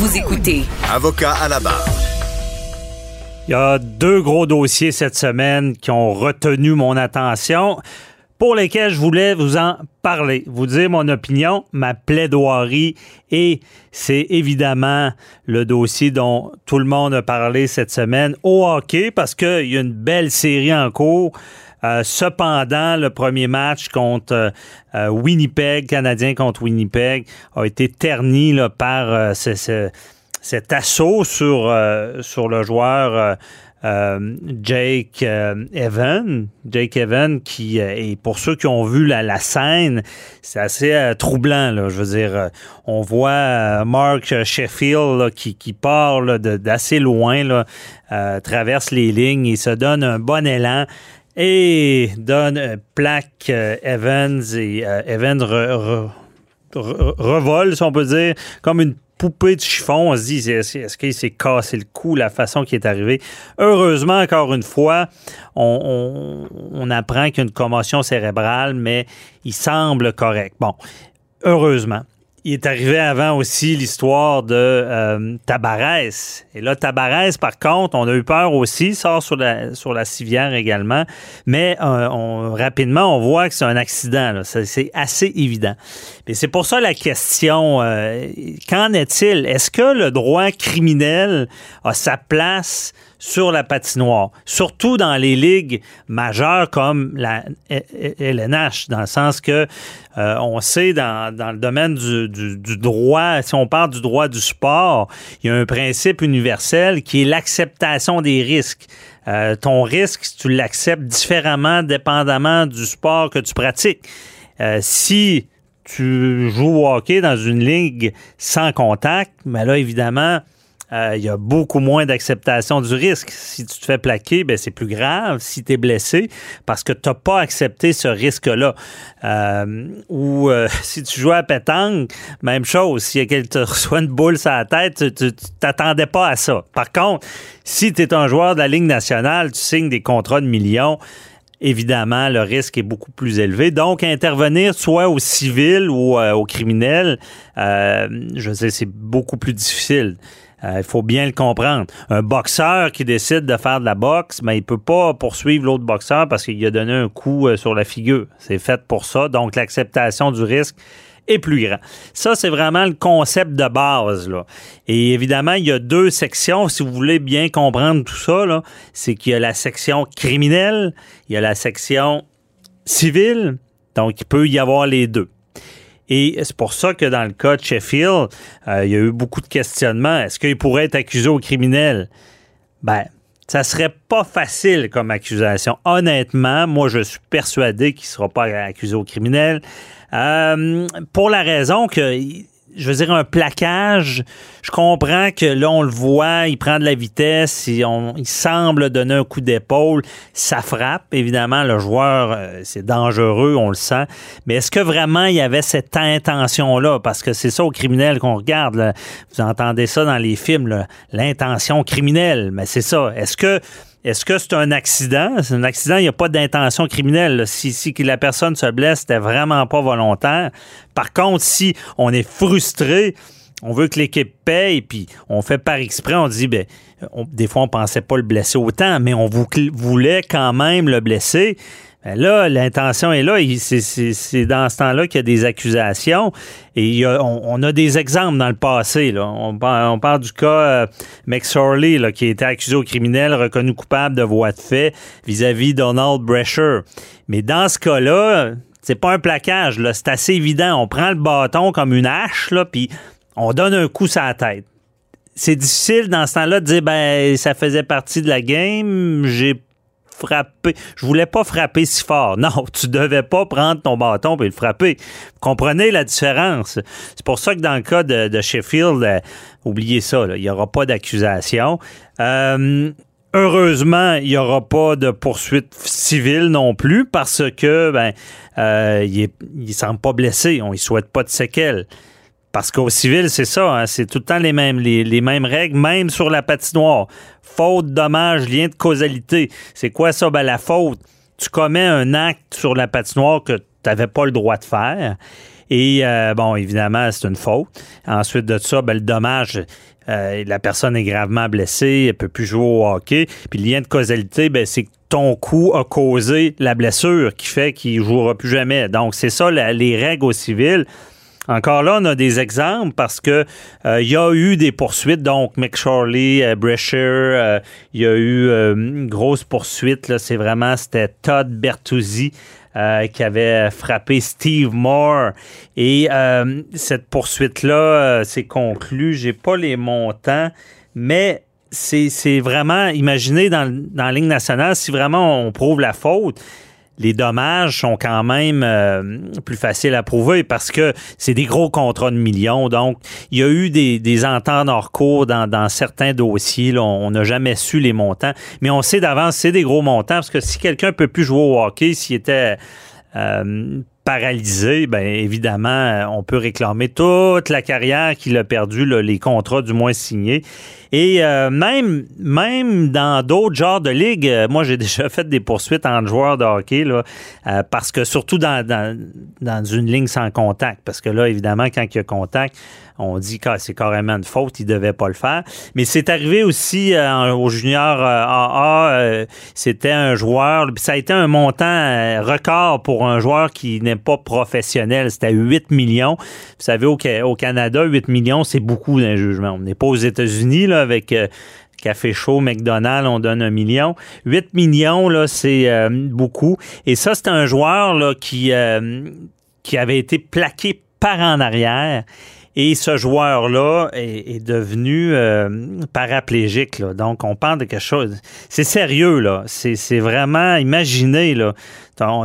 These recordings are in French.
Vous écoutez Avocat à la barre. Il y a deux gros dossiers cette semaine qui ont retenu mon attention pour lesquels je voulais vous en parler, vous dire mon opinion, ma plaidoirie et c'est évidemment le dossier dont tout le monde a parlé cette semaine au hockey parce qu'il y a une belle série en cours. Euh, cependant, le premier match contre euh, euh, Winnipeg, Canadien contre Winnipeg, a été terni par cet assaut sur, sur le joueur Jake Evan. Jake Evan, qui, et pour ceux qui ont vu la, scène, c'est assez troublant. Là, je veux dire, on voit Mark Sheffield qui, qui part d'assez loin, traverse les lignes et se donne un bon élan et donne plaque euh, Evans et euh, Evans revole, si on peut dire, comme une poupée de chiffon. On se dit, est-ce qu'il s'est cassé le cou, la façon qui est arrivé? Heureusement, encore une fois, on, on apprend qu'il y a une commotion cérébrale, mais il semble correct. Bon, heureusement il est arrivé avant aussi l'histoire de euh, Tabarès. Et là, Tabarès, par contre, on a eu peur aussi, sort sur la, sur la civière également. Mais euh, on, rapidement, on voit que c'est un accident. C'est assez évident. Mais c'est pour ça la question, euh, qu'en est-il? Est-ce que le droit criminel a sa place sur la patinoire, surtout dans les ligues majeures comme la LNH, dans le sens que euh, on sait dans, dans le domaine du, du, droit, si on parle du droit du sport, il y a un principe universel qui est l'acceptation des risques. Euh, ton risque, tu l'acceptes différemment dépendamment du sport que tu pratiques. Euh, si tu joues au hockey dans une ligue sans contact, mais là, évidemment, euh, il y a beaucoup moins d'acceptation du risque. Si tu te fais plaquer, ben c'est plus grave si tu es blessé parce que tu n'as pas accepté ce risque-là. Euh, ou euh, si tu joues à pétanque, même chose. Si quelqu'un te reçoit une boule sur la tête, tu t'attendais pas à ça. Par contre, si tu es un joueur de la Ligue nationale, tu signes des contrats de millions, évidemment, le risque est beaucoup plus élevé. Donc, intervenir soit au civil ou au criminel, je sais, c'est beaucoup plus difficile. Euh, il faut bien le comprendre. Un boxeur qui décide de faire de la boxe, mais il peut pas poursuivre l'autre boxeur parce qu'il a donné un coup euh, sur la figure. C'est fait pour ça. Donc, l'acceptation du risque est plus grand. Ça, c'est vraiment le concept de base. Là. Et évidemment, il y a deux sections, si vous voulez bien comprendre tout ça. C'est qu'il y a la section criminelle, il y a la section civile. Donc, il peut y avoir les deux. Et c'est pour ça que dans le cas de Sheffield, euh, il y a eu beaucoup de questionnements. Est-ce qu'il pourrait être accusé au criminel? Ben, ça serait pas facile comme accusation. Honnêtement, moi, je suis persuadé qu'il ne sera pas accusé au criminel. Euh, pour la raison que je veux dire, un plaquage, je comprends que là, on le voit, il prend de la vitesse, il, semble donner un coup d'épaule, ça frappe. Évidemment, le joueur, euh, c'est dangereux, on le sent. Mais est-ce que vraiment il y avait cette intention-là? Parce que c'est ça au criminel qu'on regarde. Vous entendez ça dans les films, l'intention criminelle. Mais c'est ça. Est-ce que est-ce que c'est un accident? C'est un accident, il n'y a pas d'intention criminelle. Si, si la personne se blesse, c'était vraiment pas volontaire. Par contre, si on est frustré, on veut que l'équipe paye, puis on fait par exprès, on dit, ben, des fois, on pensait pas le blesser autant, mais on voulait quand même le blesser. Ben là, l'intention est là. C'est dans ce temps-là qu'il y a des accusations. Et on, a des exemples dans le passé. On, parle du cas euh, McSorley, là, qui a été accusé au criminel, reconnu coupable de voie de fait vis-à-vis Donald Brescher. Mais dans ce cas-là, c'est pas un plaquage. C'est assez évident. On prend le bâton comme une hache, là, puis on donne un coup sur la tête. C'est difficile dans ce temps-là de dire ben ça faisait partie de la game. J'ai frapper. Je voulais pas frapper si fort. Non, tu devais pas prendre ton bâton et le frapper. Vous comprenez la différence? C'est pour ça que dans le cas de, Sheffield, euh, oubliez ça, il n'y aura pas d'accusation. Euh, heureusement, il n'y aura pas de poursuite civile non plus parce que ben, euh, il, ne semble pas blessé. On ne souhaite pas de séquelles. Parce qu'au civil, c'est ça, hein, c'est tout le temps les mêmes, les, mêmes règles, même sur la patinoire. Faute, dommage, lien de causalité. C'est quoi ça? Ben, la faute, tu commets un acte sur la patinoire que tu n'avais pas le droit de faire. Et euh, bon, évidemment, c'est une faute. Ensuite de ça, ben, le dommage, euh, la personne est gravement blessée, elle peut plus jouer au hockey. Puis le lien de causalité, ben, c'est que ton coup a causé la blessure qui fait qu'il ne jouera plus jamais. Donc, c'est ça les règles au civil. Encore là, on a des exemples parce que euh, il y a eu des poursuites. Donc, McShorley, euh, Brescher, euh, il y a eu une grosse poursuite. C'est vraiment, c'était Todd Bertuzzi qui avait frappé Steve Moore. Et cette poursuite-là s'est conclue. J'ai pas les montants, mais c'est vraiment, imaginez dans, dans la ligne nationale, si vraiment on prouve la faute, les dommages sont quand même euh, plus faciles à prouver parce que c'est des gros contrats de millions. Donc, il y a eu des, des ententes hors cours dans, certains dossiers. On n'a jamais su les montants. Mais on sait d'avance, c'est des gros montants parce que si quelqu'un peut plus jouer au hockey, s'il était euh, paralysé, bien évidemment, on peut réclamer toute la carrière qu'il a perdue, les contrats du moins signés. Et euh, même, même dans d'autres genres de ligues, euh, moi j'ai déjà fait des poursuites entre joueurs de hockey, là, euh, parce que surtout dans, dans, dans, une ligne sans contact, parce que là, évidemment, quand il y a contact, on dit que c'est carrément une faute, il devait pas le faire. Mais c'est arrivé aussi au junior AA, c'était un joueur, ça a été un montant record pour un joueur qui n'est pas professionnel, c'était 8 millions. Vous savez, au, Canada, 8 millions, c'est beaucoup d'un jugement. On n'est pas aux États-Unis, là, avec euh, Café Chaud, McDonald's, on donne un million. 8 millions, là, c'est euh, beaucoup. Et ça, c'est un joueur qui, euh, qui avait été plaqué par en arrière. Et ce joueur-là est, devenu paraplégique. Là. Donc, on parle de quelque chose. C'est sérieux, là. C'est vraiment, imaginez, là.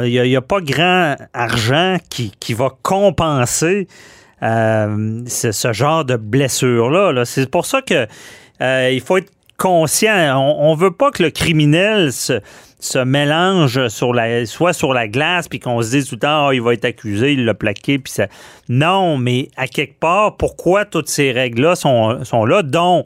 Il n'y a, pas grand argent qui, qui va compenser ce, genre de blessure-là. -là, C'est pour ça que euh, il faut être conscient. On, ne veut pas que le criminel se, mélange sur la, soit sur la glace, puis qu'on se dise tout le temps, oh, il va être accusé, il l'a plaqué, puis ça. Non, mais à quelque part, pourquoi toutes ces règles-là sont, sont là, dont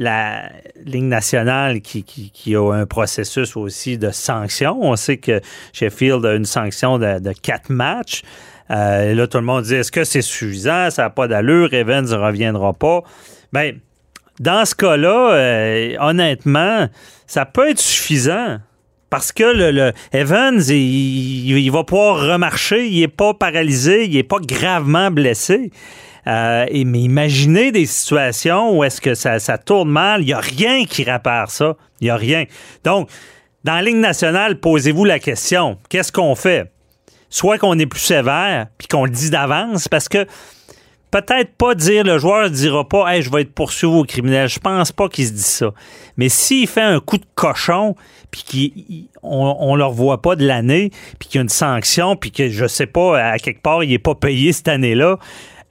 la ligne nationale qui, qui, a un processus aussi de sanction. On sait que Sheffield a une sanction de, quatre matchs. Euh, là, tout le monde dit est-ce que c'est suffisant? Ça n'a pas d'allure. Evans ne reviendra pas. Bien, dans ce cas-là, euh, honnêtement, ça peut être suffisant. Parce que le, Evans, il, va pouvoir remarcher, il n'est pas paralysé, il n'est pas gravement blessé. Euh, et, mais imaginez des situations où est-ce que ça, tourne mal, il n'y a rien qui répare ça. Il n'y a rien. Donc, dans la ligne nationale, posez-vous la question, qu'est-ce qu'on fait? Soit qu'on est plus sévère, puis qu'on le dit d'avance, parce que peut-être pas dire, le joueur ne dira pas, hey, je vais être poursuivi au criminel. Je pense pas qu'il se dit ça. Mais s'il fait un coup de cochon, puis qu'on ne le revoit pas de l'année, puis qu'il y a une sanction, puis que je sais pas, à quelque part, il n'est pas payé cette année-là,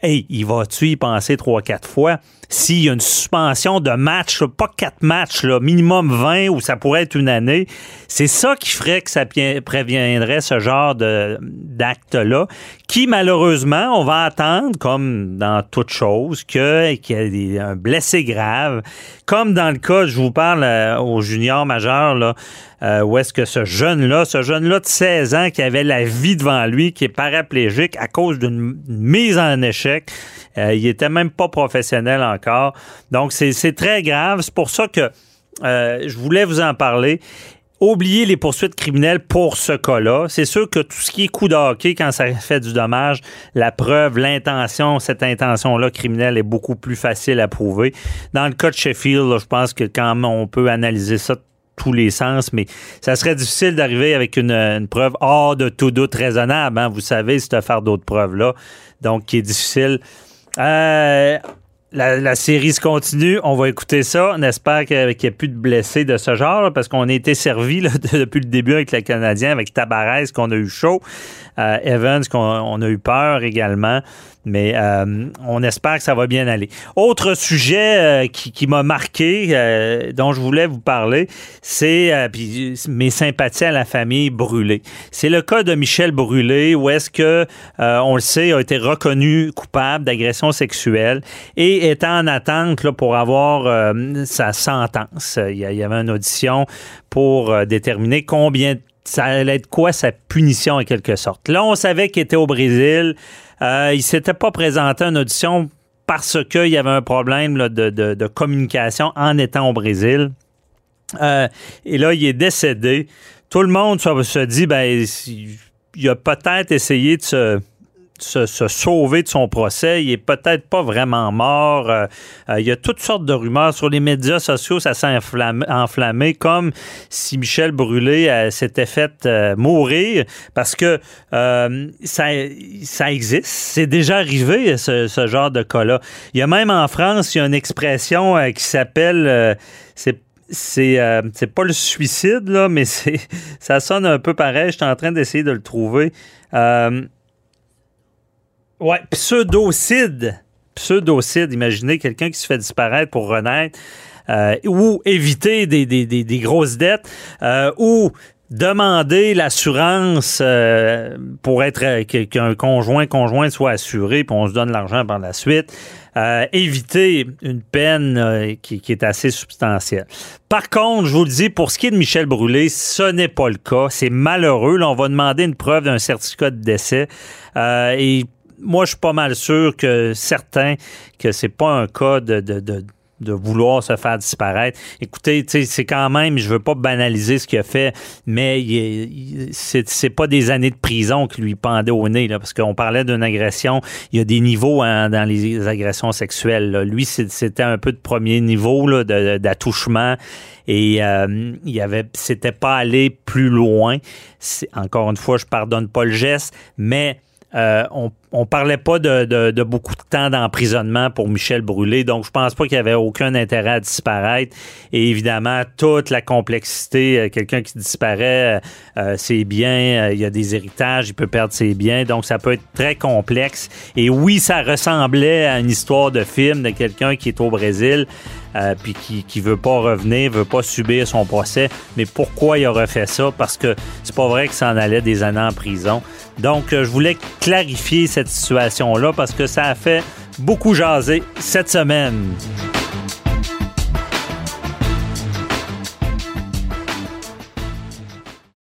hey, il va-tu y penser trois, quatre fois? S'il y a une suspension de match, pas quatre matchs, là, minimum 20 ou ça pourrait être une année, c'est ça qui ferait que ça préviendrait ce genre d'acte-là, qui malheureusement, on va attendre, comme dans toute chose, qu'il y ait un blessé grave, comme dans le cas, je vous parle euh, au junior majeur, là, euh, où est-ce que ce jeune-là, ce jeune-là de 16 ans qui avait la vie devant lui, qui est paraplégique à cause d'une mise en échec, euh, il était même pas professionnel encore. Donc, c'est très grave. C'est pour ça que euh, je voulais vous en parler. Oubliez les poursuites criminelles pour ce cas-là. C'est sûr que tout ce qui est coup de hockey, quand ça fait du dommage, la preuve, l'intention, cette intention-là criminelle est beaucoup plus facile à prouver. Dans le cas de Sheffield, je pense que quand on peut analyser ça tous les sens, mais ça serait difficile d'arriver avec une, preuve hors de tout doute raisonnable. Hein. Vous savez, c'est de faire d'autres preuves-là, donc qui est difficile. Euh, la, série se continue. On va écouter ça. On espère qu'il n'y ait plus de blessés de ce genre, parce qu'on a été servi depuis le début avec le Canadien, avec Tabarez, qu'on a eu chaud. Euh, Evans, qu'on a eu peur également. Mais euh, on espère que ça va bien aller. Autre sujet euh, qui, m'a marqué, dont je voulais vous parler, c'est mes sympathies à la famille Brûlé. C'est le cas de Michel Brûlé, où est-ce que, on le sait, a été reconnu coupable d'agression sexuelle et est en attente là, pour avoir sa sentence. Il y, avait une audition pour déterminer combien ça allait être quoi sa punition en quelque sorte. Là, on savait qu'il était au Brésil. Euh, il s'était pas présenté en audition parce qu'il y avait un problème de, communication en étant au Brésil. Euh, et là, il est décédé. Tout le monde se, dit, ben, il a peut-être essayé de se se, sauver de son procès. Il est peut-être pas vraiment mort. Euh, euh, il y a toutes sortes de rumeurs sur les médias sociaux. Ça s'est enflammé, comme si Michel Brûlé euh, s'était fait mourir parce que ça, ça existe. C'est déjà arrivé, ce, genre de cas-là. Il y a même en France, il y a une expression qui s'appelle... c'est c'est c'est pas le suicide là mais c'est ça sonne un peu pareil je suis en train d'essayer de le trouver Ouais, pseudocide. Pseudocide. Imaginez quelqu'un qui se fait disparaître pour renaître. Euh, ou éviter des, des, des, grosses dettes, euh, ou demander l'assurance euh, pour être qu'un conjoint conjoint soit assuré, puis on se donne l'argent par la suite. éviter une peine qui, qui, est assez substantielle. Par contre, je vous le dis, pour ce qui est de Michel Brûlé, ce n'est pas le cas. C'est malheureux. Là, on va demander une preuve d'un certificat de décès. et moi, je suis pas mal sûr que certains que c'est pas un cas de, de, de de vouloir se faire disparaître. Écoutez, c'est quand même, je veux pas banaliser ce qu'il a fait, mais c'est pas des années de prison qui lui pendaient au nez, là, parce qu'on parlait d'une agression. Il y a des niveaux hein, dans les agressions sexuelles. Lui, c'était un peu de premier niveau d'attouchement et euh, il avait, c'était pas allé plus loin. Encore une fois, je pardonne pas le geste, mais euh, on on parlait pas de, beaucoup de temps d'emprisonnement pour Michel Brûlé, donc je pense pas qu'il y avait aucun intérêt à disparaître. Et évidemment, toute la complexité, euh, quelqu'un qui disparaît, euh, ses biens, il y a des héritages, il peut perdre ses biens, donc ça peut être très complexe. Et oui, ça ressemblait à une histoire de film de quelqu'un qui est au Brésil. puis qui, qui veut pas revenir, veut pas subir son procès. Mais pourquoi il aurait fait ça? Parce que c'est pas vrai que ça en allait des années en prison. Donc, euh, je voulais clarifier cette situation-là parce que ça a fait beaucoup jaser cette semaine.